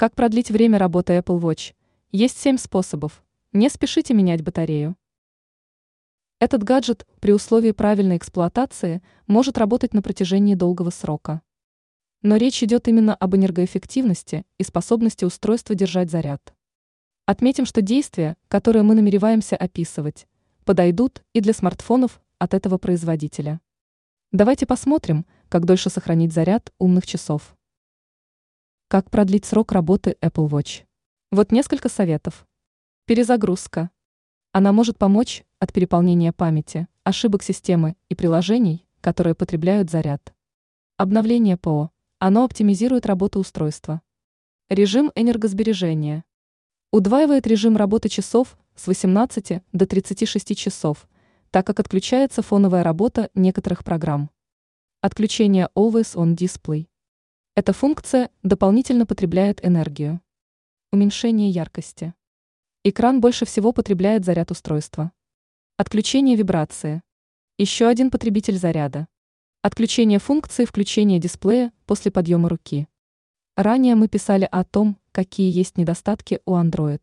Как продлить время работы Apple Watch? Есть 7 способов. Не спешите менять батарею. Этот гаджет при условии правильной эксплуатации может работать на протяжении долгого срока. Но речь идет именно об энергоэффективности и способности устройства держать заряд. Отметим, что действия, которые мы намереваемся описывать, подойдут и для смартфонов от этого производителя. Давайте посмотрим, как дольше сохранить заряд умных часов. Как продлить срок работы Apple Watch? Вот несколько советов. Перезагрузка. Она может помочь от переполнения памяти, ошибок системы и приложений, которые потребляют заряд. Обновление ПО. Оно оптимизирует работу устройства. Режим энергосбережения. Удваивает режим работы часов с 18 до 36 часов, так как отключается фоновая работа некоторых программ. Отключение Always On Display. Эта функция дополнительно потребляет энергию. Уменьшение яркости. Экран больше всего потребляет заряд устройства. Отключение вибрации. Еще один потребитель заряда. Отключение функции включения дисплея после подъема руки. Ранее мы писали о том, какие есть недостатки у Android.